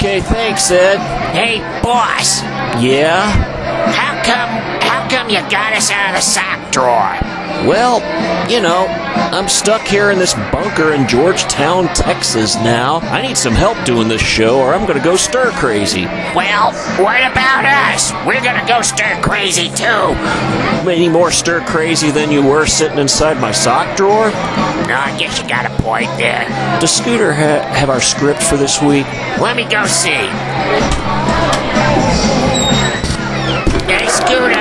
Okay, thanks, Ed. Hey, boss. Yeah? How come, how come you got us out of the sock drawer? Well, you know, I'm stuck here in this bunker in Georgetown, Texas now. I need some help doing this show or I'm gonna go stir crazy. Well, what about us? We're gonna go stir crazy too. Any more stir crazy than you were sitting inside my sock drawer? No, I guess you got a point there. Does Scooter ha- have our script for this week? Let me go see. Hey, Scooter.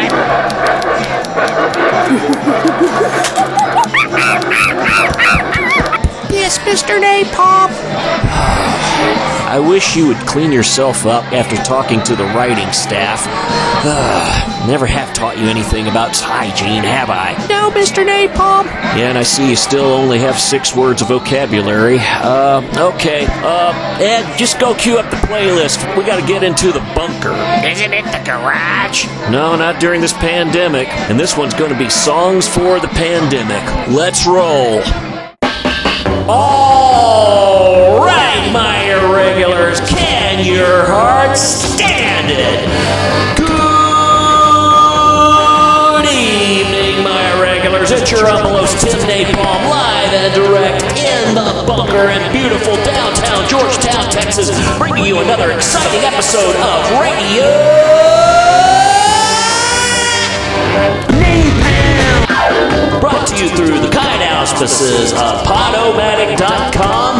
Yes, Mr. Napalm. I wish you would clean yourself up after talking to the writing staff. Ugh, never have taught you anything about hygiene, have I? No, Mr. Napalm. Yeah, and I see you still only have six words of vocabulary. Uh, okay. Uh, Ed, just go cue up the playlist. We gotta get into the bunker. Isn't it the garage? No, not during this pandemic. And this one's gonna be Songs for the Pandemic. Let's roll. All right, my irregulars, can your hearts stand it? Good evening, my irregulars. It's your Uncle Tim Napalm, live and direct in the bunker in beautiful downtown Georgetown, Texas, bringing you another exciting episode of Radio. Brought to you through the kind auspices of Podomatic.com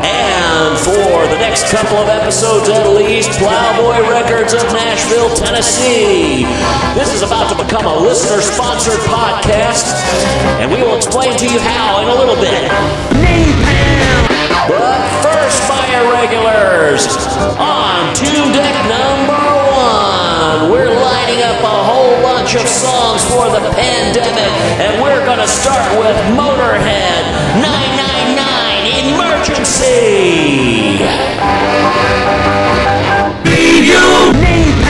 and for the next couple of episodes at least, Plowboy Records of Nashville, Tennessee. This is about to become a listener sponsored podcast, and we will explain to you how in a little bit. But first, my irregulars, on Tune Deck number we're lining up a whole bunch of songs for the pandemic, and we're gonna start with Motorhead 999 Emergency. Need you. giving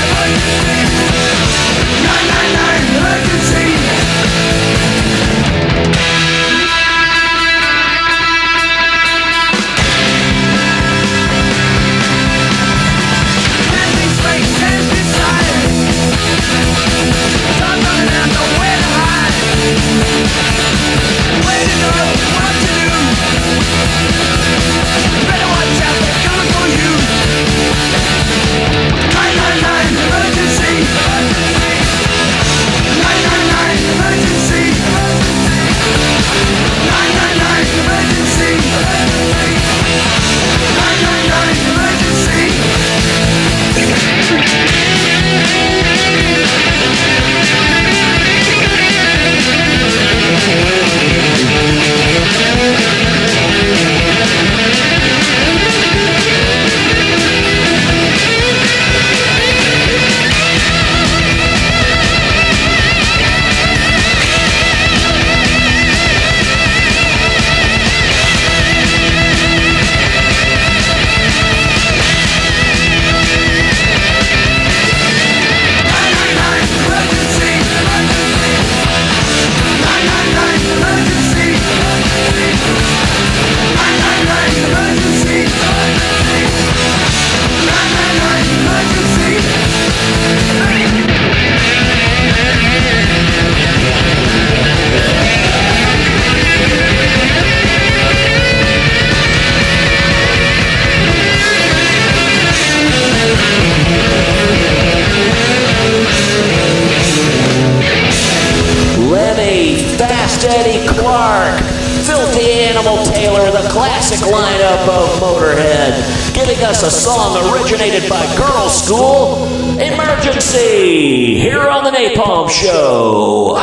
Never by Girlschool, Emergency, here on the Napalm Show.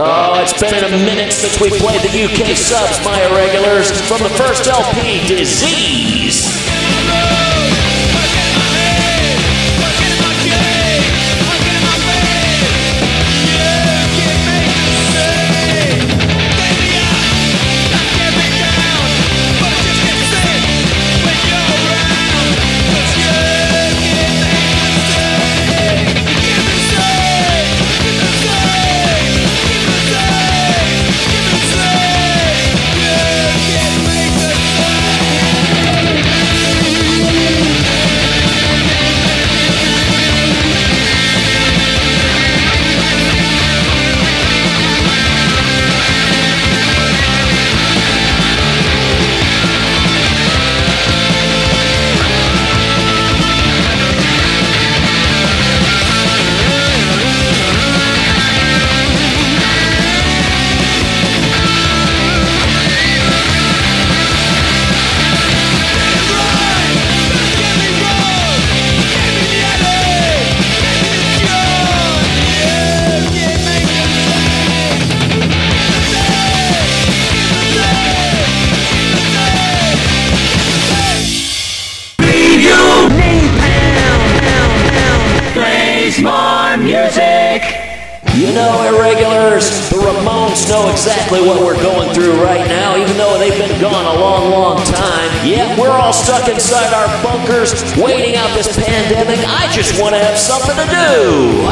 Oh, it's been a minute since we played the UK subs, my irregulars, from the first LP, Disease. What we're going through right now, even though they've been gone a long, long time. Yet we're all stuck inside our bunkers, waiting out this pandemic. I just want to have something to do.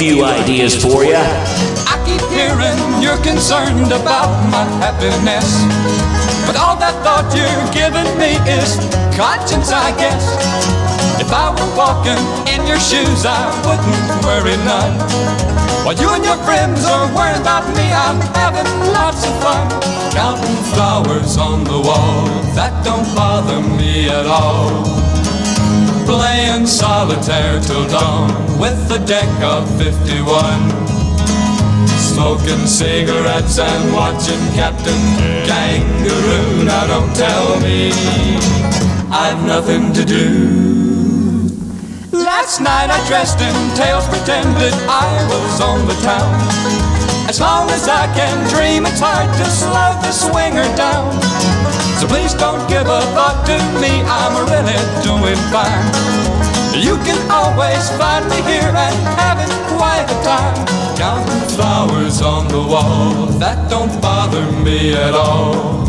Few ideas for you. I keep hearing you're concerned about my happiness. But all that thought you're giving me is conscience, I guess. If I were walking in your shoes, I wouldn't worry none. While you and your friends are worrying about me, I'm having lots of fun. Counting flowers on the wall, that don't bother me at all. Playing solitaire till dawn with a deck of 51. Smoking cigarettes and watching Captain Kangaroo. Now don't tell me I've nothing to do. Last night I dressed in tails, pretended I was on the town. As long as I can dream, it's hard to slow the swinger down. So please don't give a thought to me, I'm really doing fine. You can always find me here and having quite a time. Counting flowers on the wall, that don't bother me at all.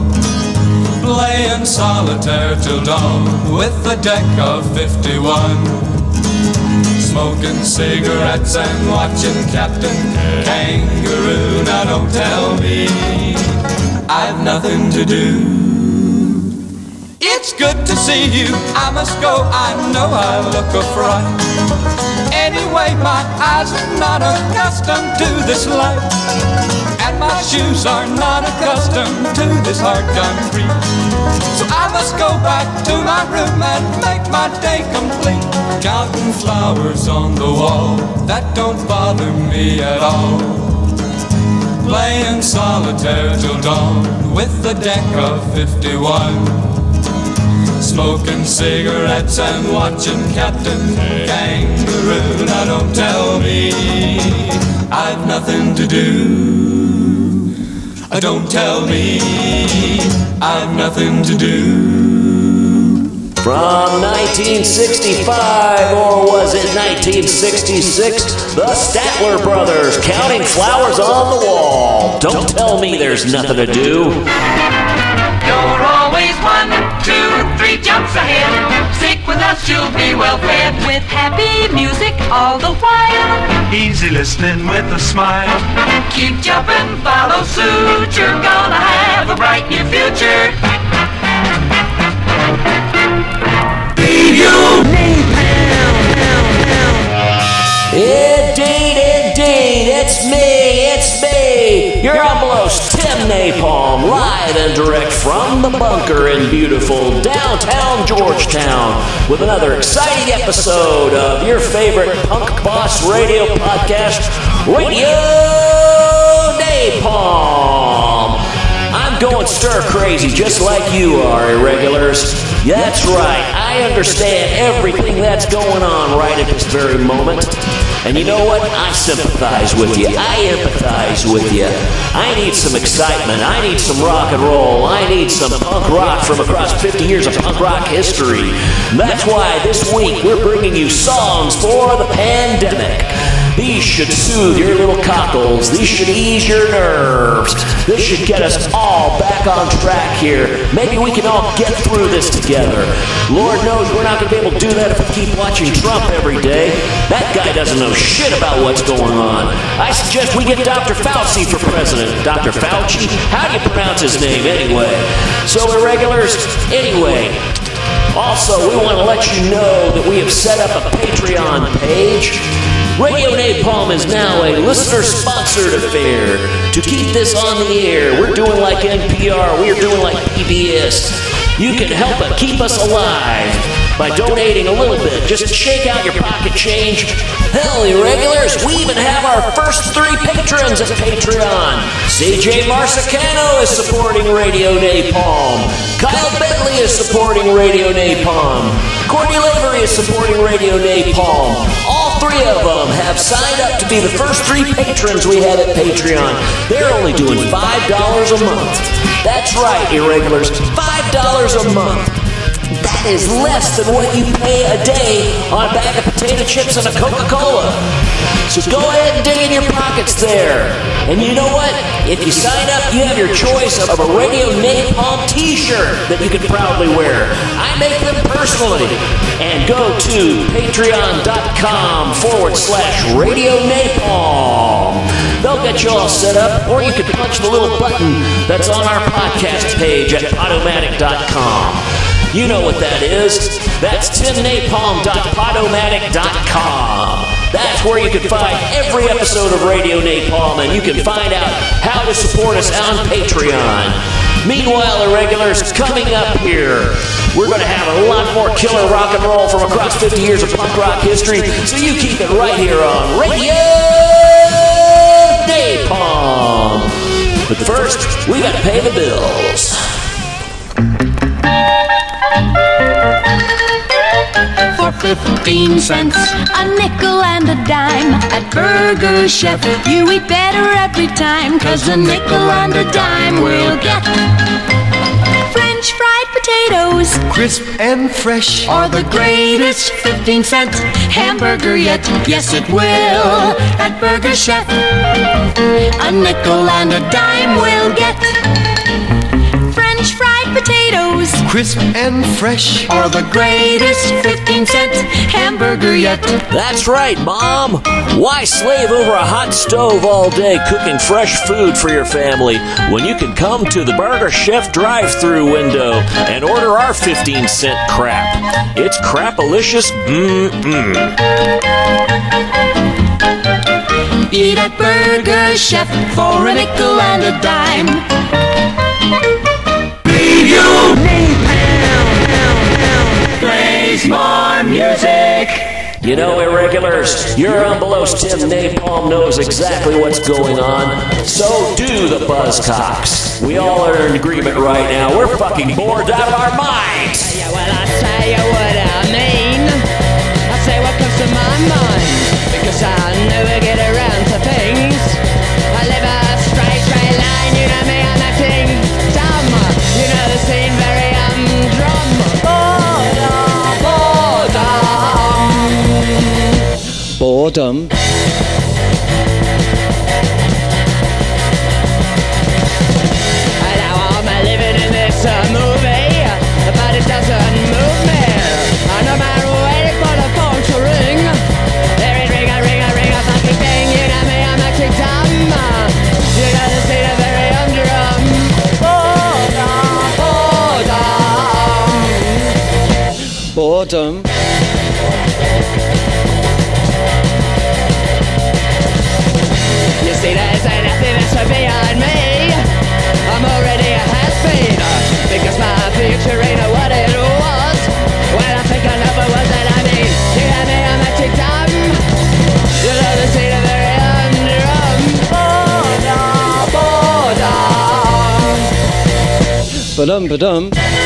Playing solitaire till dawn with a deck of 51. Smoking cigarettes and watching Captain Kangaroo. Now don't tell me I've nothing to do. It's good to see you. I must go. I know I look a fright. Anyway, my eyes are not accustomed to this light, And my shoes are not accustomed to this hard concrete. So I must go back to my room and make my day complete. Counting flowers on the wall, that don't bother me at all. Playing solitaire till dawn with a deck of 51. Smoking cigarettes and watching Captain Kangaroo. Now don't tell me I've nothing to do. Uh, Don't tell me I've nothing to do. From 1965, or was it 1966? The Statler Brothers, counting flowers on the wall. Don't tell me there's nothing to do. Three jumps ahead. Stick with us, you'll be well fed. With happy music all the while. Easy listening with a smile. Keep jumping, follow suit. You're gonna have a bright new future. Indeed, indeed, it's me, it's me, your almost Tim Napalm, live and direct from the bunker in beautiful downtown Georgetown with another exciting episode of your favorite Punk Boss radio podcast, Radio Napalm. I'm going stir crazy just like you are, irregulars. That's right. I understand everything that's going on right at this very moment. And you know what? I sympathize with you. I empathize with you. I need some excitement. I need some rock and roll. I need some punk rock from across 50 years of punk rock history. That's why this week we're bringing you songs for the pandemic. These should soothe your little cockles. These should ease your nerves. This should get us all back on track here. Maybe we can all get through this together. Lord knows we're not going to be able to do that if we keep watching Trump every day. That guy doesn't know shit about what's going on. I suggest we get Dr. Fauci for president. Dr. Fauci? How do you pronounce his name anyway? So, irregulars, anyway, also, we want to let you know that we have set up a Patreon page. Radio Napalm is now a listener sponsored affair. To keep this on the air, we're doing like NPR, we're doing like PBS. You can help it keep us alive by donating a little bit. Just shake out your pocket change. Hell, irregulars, we even have our first three patrons at Patreon. CJ Marsicano is supporting Radio Napalm. Kyle Bentley is supporting Radio Napalm. Courtney Lavery is supporting Radio Napalm. All three of them have signed up to be the first three patrons we have at Patreon. They're only doing $5 a month. That's right, irregulars. $5 a month. That is less than what you pay a day on a bag of potato chips and a Coca Cola. So go ahead and dig in your pockets there. And you know what? If you sign up, you have your choice of a Radio Napalm t shirt that you can proudly wear. I make them personally. And go to patreon.com forward slash Radio Napalm. They'll get you all set up, or you can punch the little button that's on our podcast page at podomatic.com. You know what that is. That's timnapalm.podomatic.com. That's where you can find every episode of Radio Napalm, and you can find out how to support us on Patreon. Meanwhile, irregulars, coming up here, we're going to have a lot more killer rock and roll from across 50 years of punk rock history, so you keep it right here on Radio Napalm. But first, we got to pay the bills. For 15 cents, a nickel and a dime at Burger Chef. You eat better every time, cause a nickel and a dime will get French fried potatoes, Crisp and fresh. or the greatest 15 cent hamburger yet. Yes, it will at Burger Chef. A nickel and a dime will get French fried potatoes. Crisp and fresh. are the greatest 15 cent hamburger yet. That's right, Mom. Why slave over a hot stove all day cooking fresh food for your family when you can come to the Burger Chef drive through window and order our 15 cent crap? It's crapalicious. Mm-mm. Eat at Burger Chef for a nickel and a dime. You know, irregulars, your Umbelos Tim Napalm knows exactly what's going on. So do the Buzzcocks. We all are in agreement right now. We're fucking bored out of our minds. Yeah, well, I tell you what I mean. I say what comes to my mind. Because I never get around to things. And now I'm living in this uh, movie, but it doesn't move me. And matter waiting for the phone to ring, there it ring a ring a ring a fucking thing. You know me, I'm acting dumb. You know the scene of very. Boredom, boredom. Boredom. Nothing that's me. I'm already a has-been because my future ain't what it was. I think I I you me? I'm dumb. You the of. Boredom, boredom. Ba-dum, ba-dum.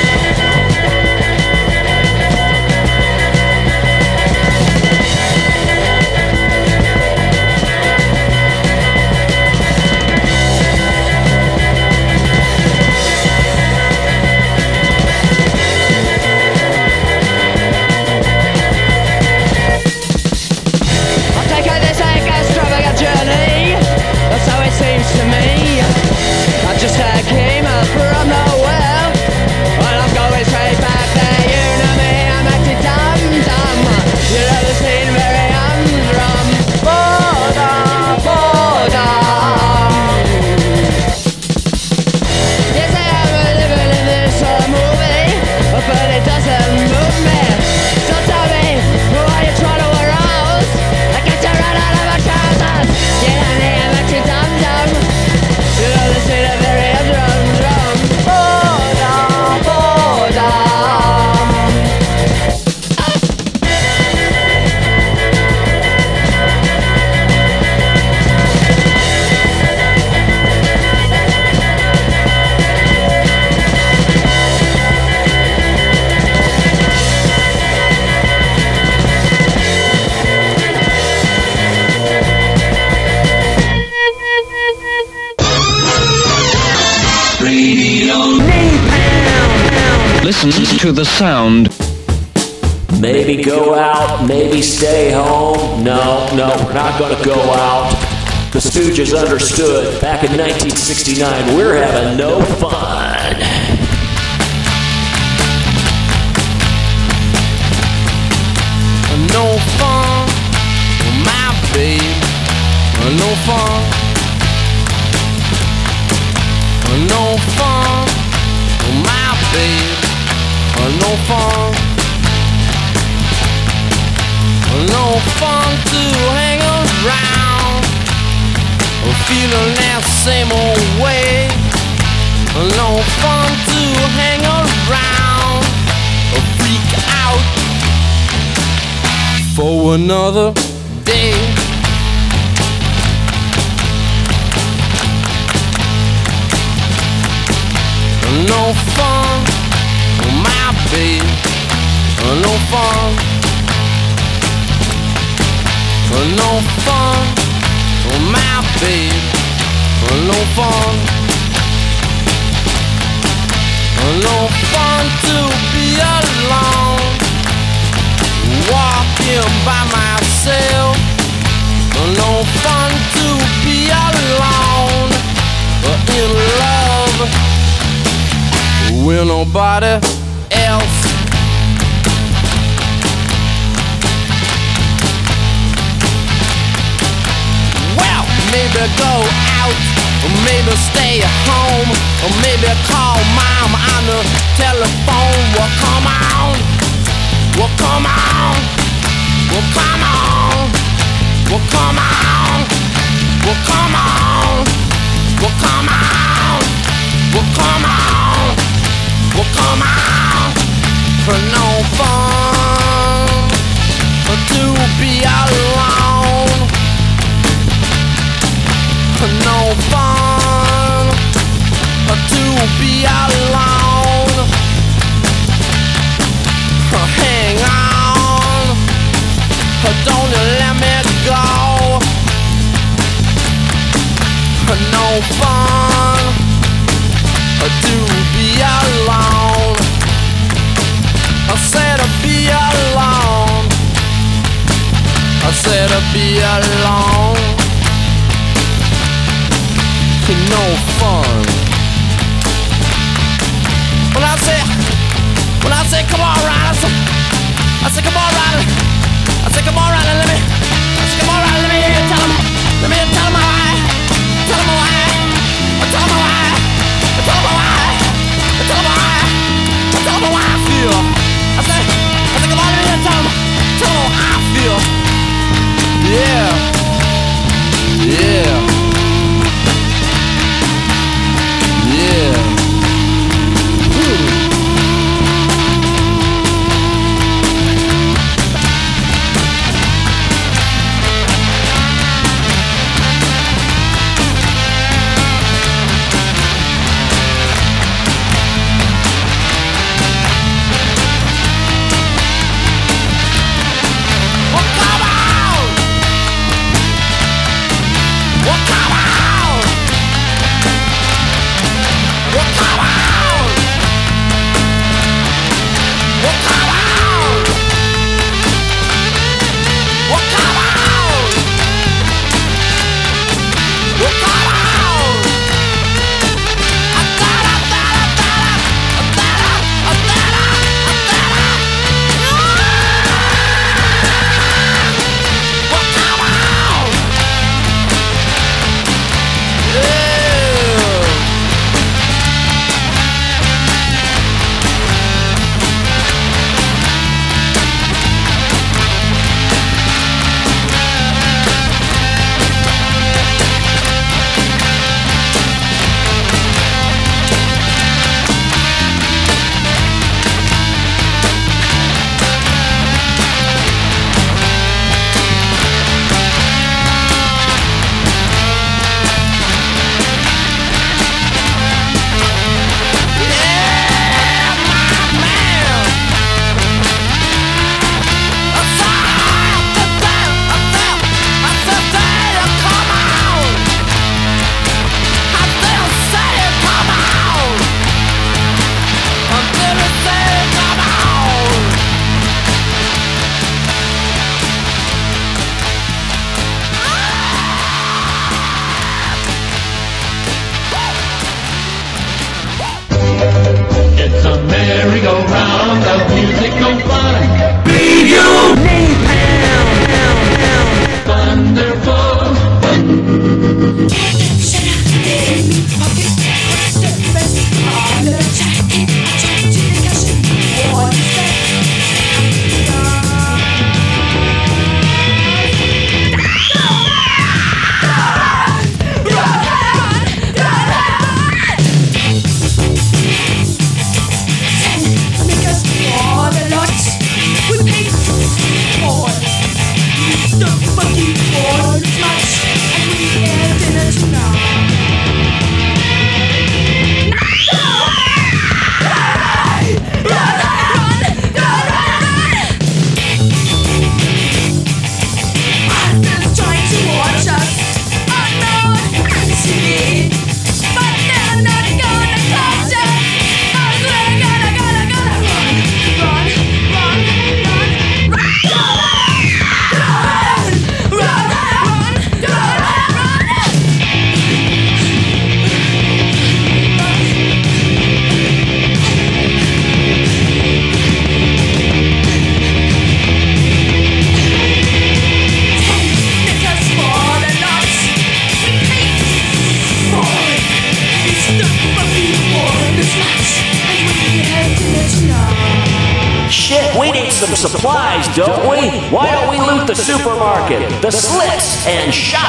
The sound. Maybe go out, maybe stay home. No, no, we're not going to go out. The Stooges understood back in 1969 we're having no fun. No fun, my babe. No fun. No fun, my babe. Fun. No fun to hang around. Feeling that same old way. No fun to hang around freak out for another day. No fun, babe. No fun. No fun, my babe. No fun. No fun to be alone, walking by myself. No fun to be alone, in love with nobody else. Well, maybe go out, or maybe stay home, or maybe call mom on the telephone. Well, come on, well, come on, well, come on, well, come on, well, come on, well, come on, well, come on, well, come on, for no fun to be alone. For no fun to be alone. Hang on, don't you let me go. For no fun to I said to be alone. I said to be alone. No fun. When I say, when I say, come on, Ryder, I say, I say, come on, Ryder. I say, come on, Ryder, let me, I say, come on, Ryder, let me tell him, let me tell him why,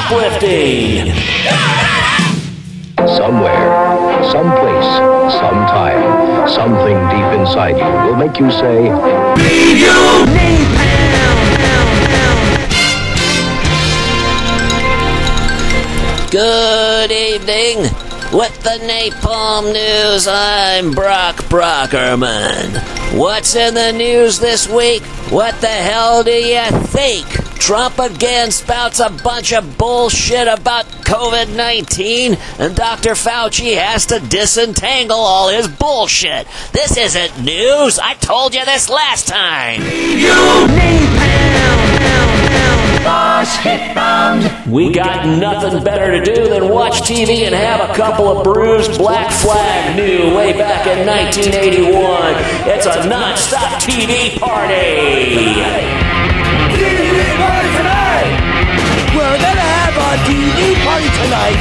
and shoplifting? Somewhere, someplace, sometime, something deep inside you will make you say, Leave you! Good evening. With the Napalm News, I'm Brock Brockerman. What's in the news this week? What the hell do you think? Trump again spouts a bunch of bullshit about COVID 19, and Dr. Fauci has to disentangle all his bullshit. This isn't news. I told you this last time. We got nothing better to do than watch TV and have a couple of brews. Black Flag knew way back in 1981. It's a non-stop TV party. We're gonna have a TV party tonight.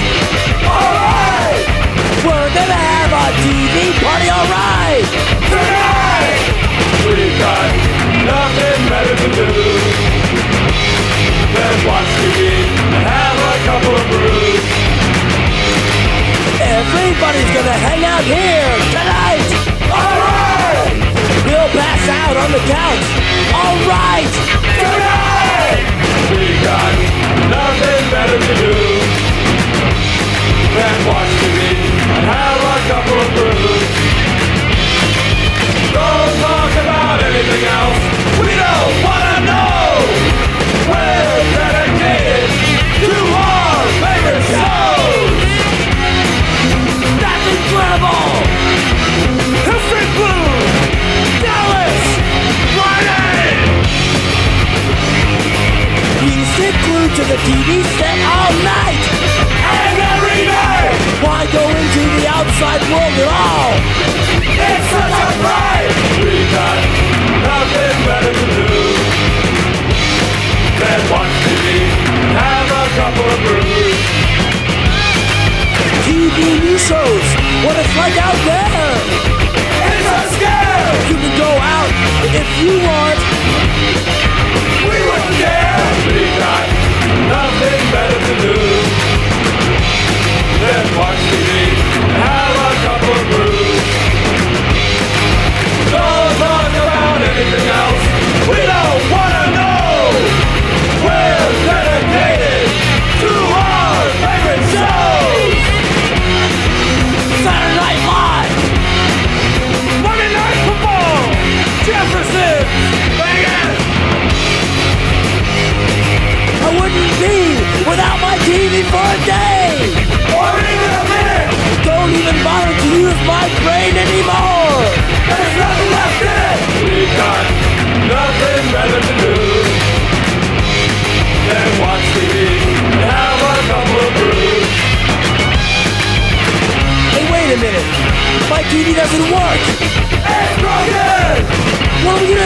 Alright! We're gonna have a TV party, alright! Tonight! We've got nothing better to do than watch TV and have a couple of brews. Everybody's gonna hang out here tonight! Alright! We'll pass out on the couch. Alright! Tonight! We got nothing better to do than watch TV and have a couple of brews. Don't talk about anything else. TV set all night! And every night. Why go into the outside world at all? It's such a fright! We got nothing better to do than watch TV and have a couple of brews. TV news shows, what it's like out there! It's a scare! You can go out if you want. To do than watch TV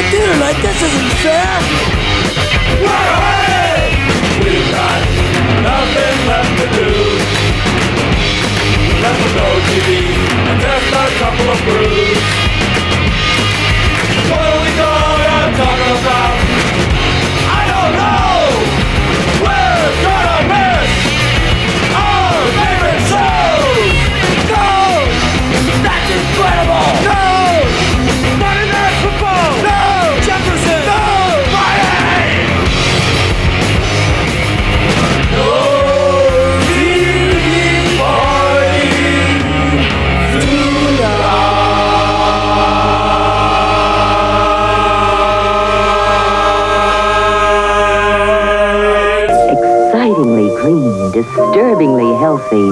Gonna do tonight? This isn't fair! Run away. We got nothing left to do. Let me go TV and just a couple of brews. Disturbingly healthy.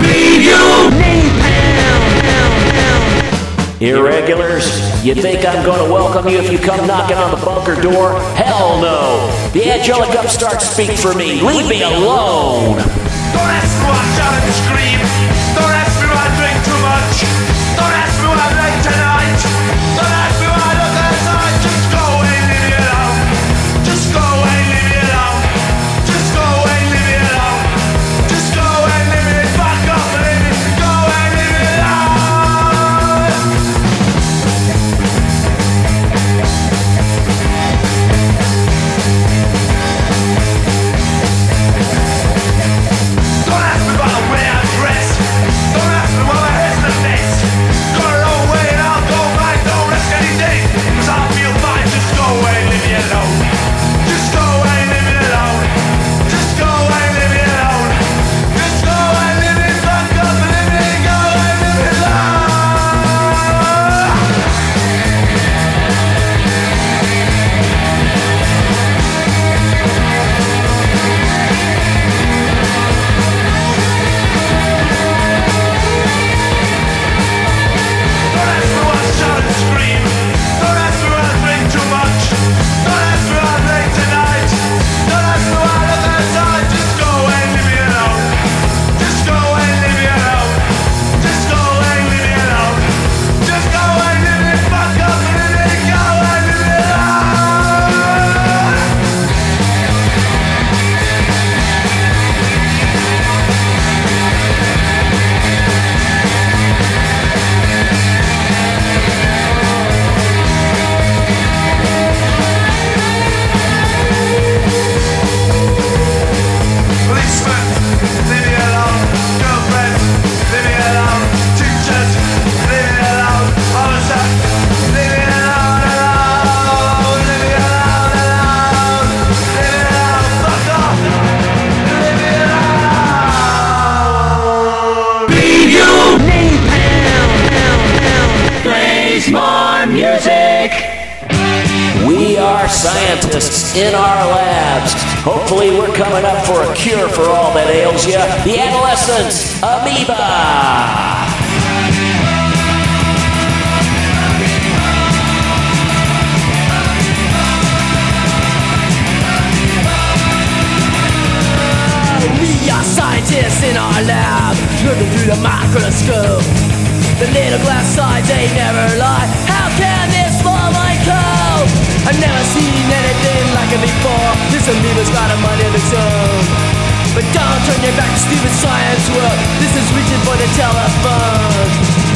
Irregulars, you think I'm going to welcome you if you come knocking on the bunker door? Hell no! The angelic upstarts speak for me. Leave me alone! Don't ask me why I shout and scream. Scientists in our labs. Hopefully, we're coming up for a cure for all that ails you. The adolescence amoeba. We are scientists in our lab, looking through the microscope. The little glass sides, they never lie. How can this fall my I've never seen anything like it before. This amoeba's got a mind of its own. But don't turn your back to stupid science world. This is reaching for the telephone.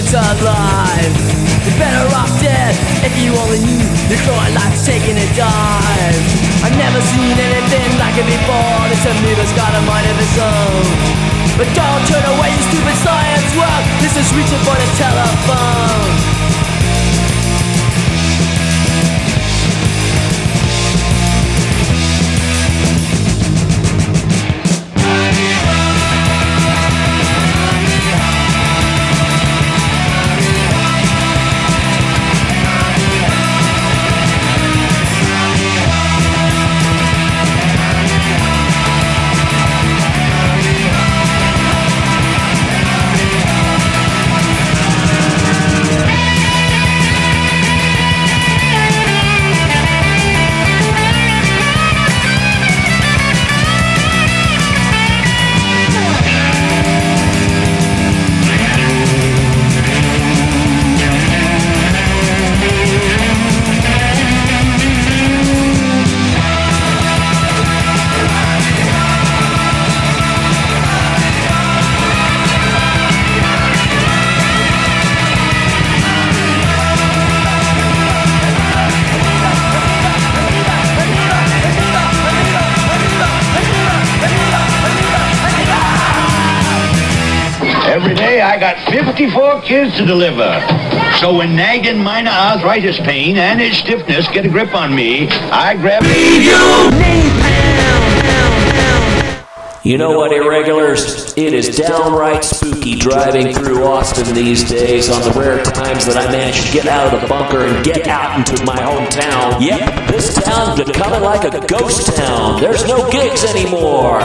It's alive. You're better off dead if you only knew your growing life's taking a dive. I've never seen anything like it before. This amoeba's got a mind of its own. But don't turn away, you stupid science world. This is reaching for the telephone. I got 54 kids to deliver. So when nagging minor arthritis pain and its stiffness get a grip on me, I grab you, You know what, irregulars? It is downright spooky driving through Austin these days on the rare times that I manage to get out of the bunker and get out into my hometown. Yep, this town's becoming like a ghost town. There's no gigs anymore.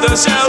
The shelf.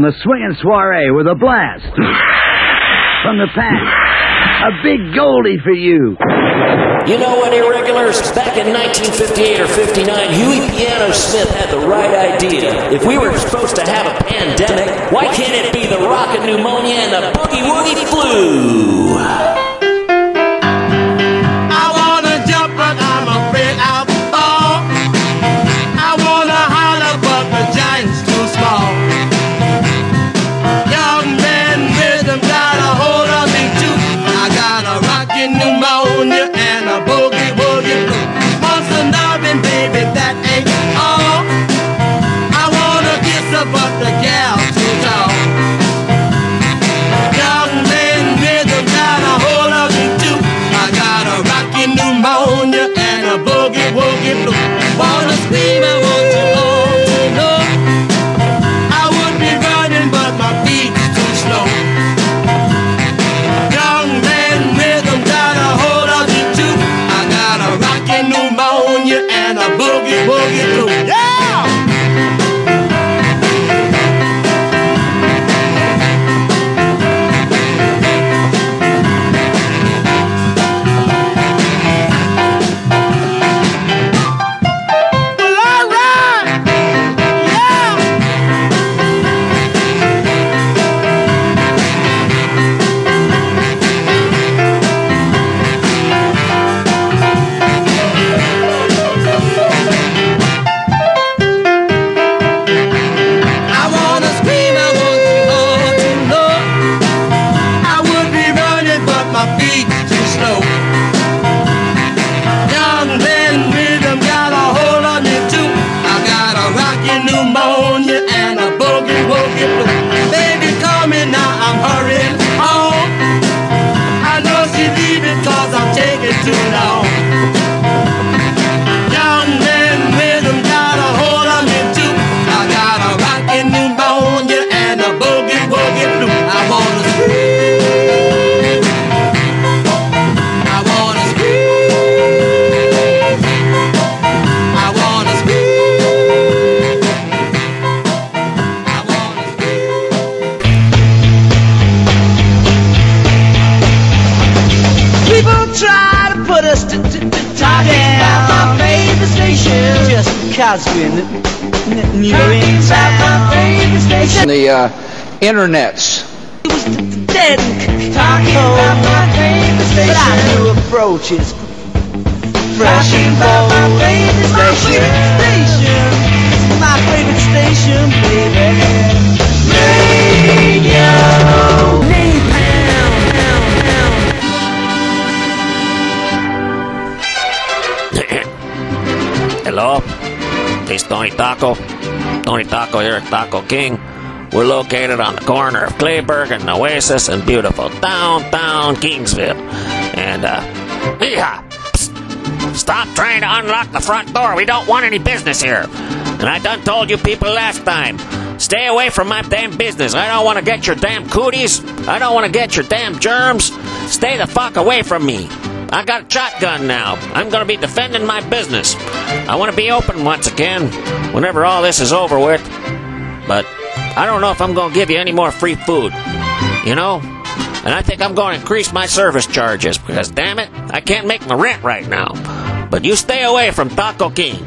On the swinging soiree with a blast from the past. A big Goldie for you. You know what, irregulars? Back in 1958 or 59, Huey Piano Smith had the right idea. If we were supposed to have a pandemic, why can't it be the rocket pneumonia and the boogie woogie flu? Station. The uh, internets. Dead talking about my approaches. Fresh and bold. My favorite station. My favorite station, baby. Radio. Hello? This Tony Taco. Tony Taco here at Taco King. We're located on the corner of Clayburg and Oasis in beautiful downtown Kingsville. And, uh, yeehaw! Psst. Stop trying to unlock the front door. We don't want any business here. And I done told you people last time. Stay away from my damn business. I don't want to get your damn cooties. I don't want to get your damn germs. Stay the fuck away from me. I got a shotgun now. I'm going to be defending my business. I want to be open once again, whenever all this is over with. But I don't know if I'm going to give you any more free food. You know? And I think I'm going to increase my service charges because, damn it, I can't make my rent right now. But you stay away from Taco King.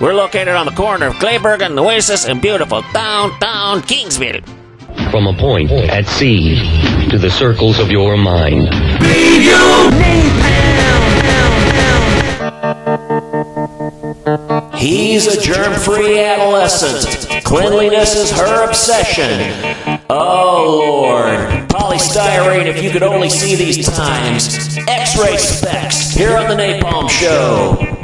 We're located on the corner of Clayburg and Oasis in beautiful downtown Kingsville from a point at sea to the circles of your mind. He's a germ free adolescent. Cleanliness is her obsession. Oh, Lord. Poly Styrene, if you could only see these times. X-Ray Spex here on the Napalm Show.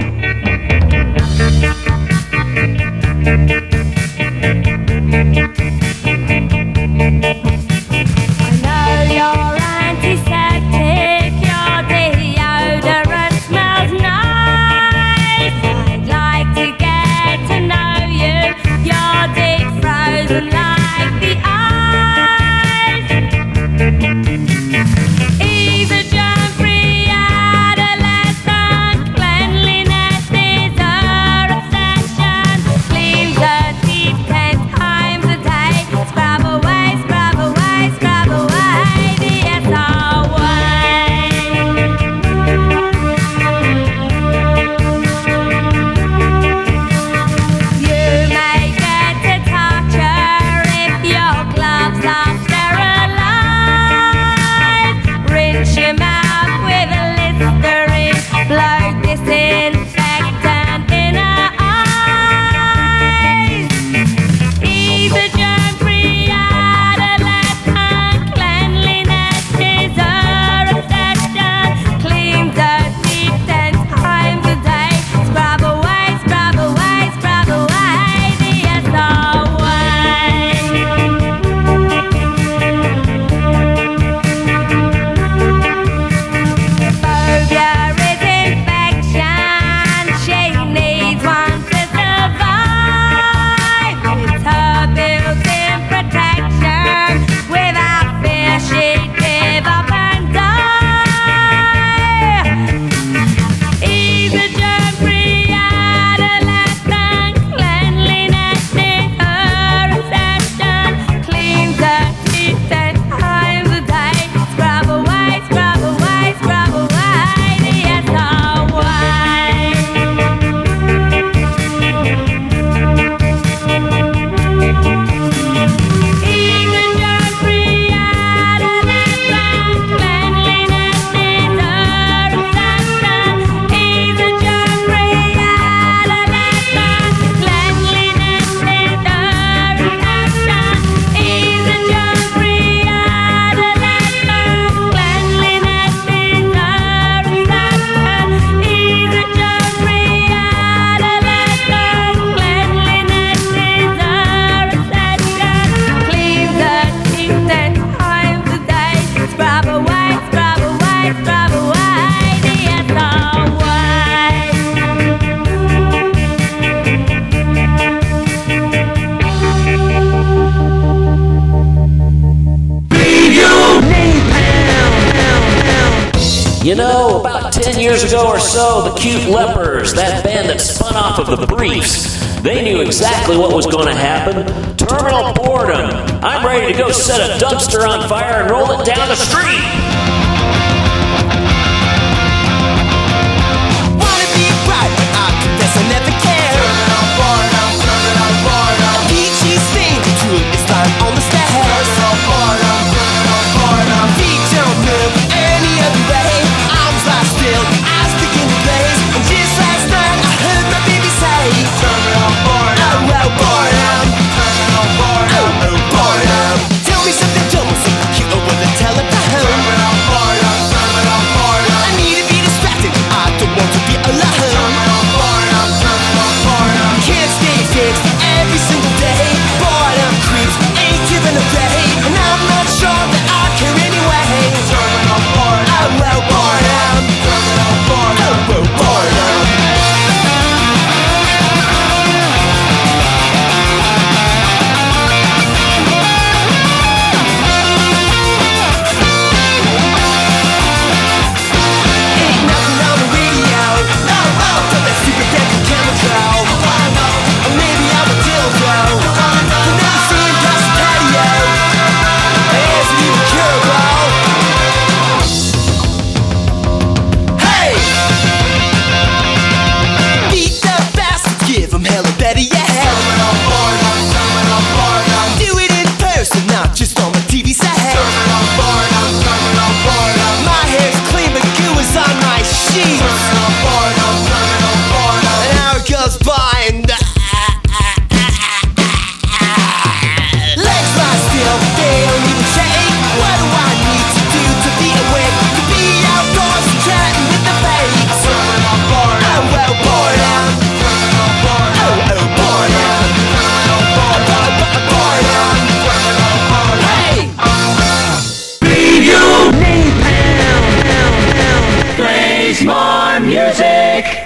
more music.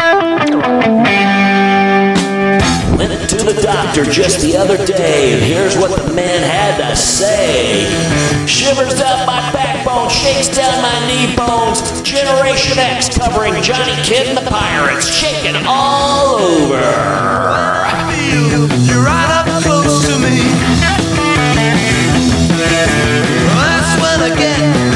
Went to the doctor just the other day, and here's what the man had to say. Shivers up my backbone, shakes down my knee bones. Generation X covering Johnny Kidd and the Pirates, shaking all over. You're right up close to me. That's when I get.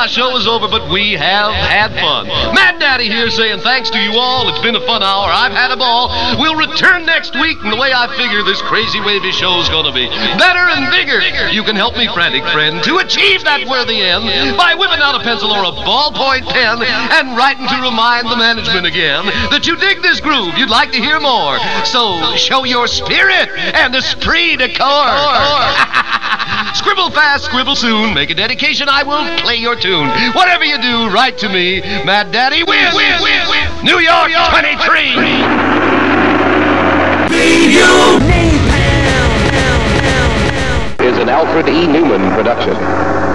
Our show is over, but we have had fun. Mad Daddy here saying thanks to you all. It's been a fun hour. I've had a ball. We'll return next week, and the way I figure this crazy wavy show's gonna be better and bigger. You can help me, frantic friend, to achieve that worthy end by whipping out a pencil or a ballpoint pen and writing to remind the management again that you dig this groove. You'd like to hear more. So show your spirit and esprit de corps. Scribble fast, scribble soon. Make a dedication, I will play your tune. Whatever you do, write to me. Mad Daddy WINS. New York 23. Is an Alfred E. Neuman production.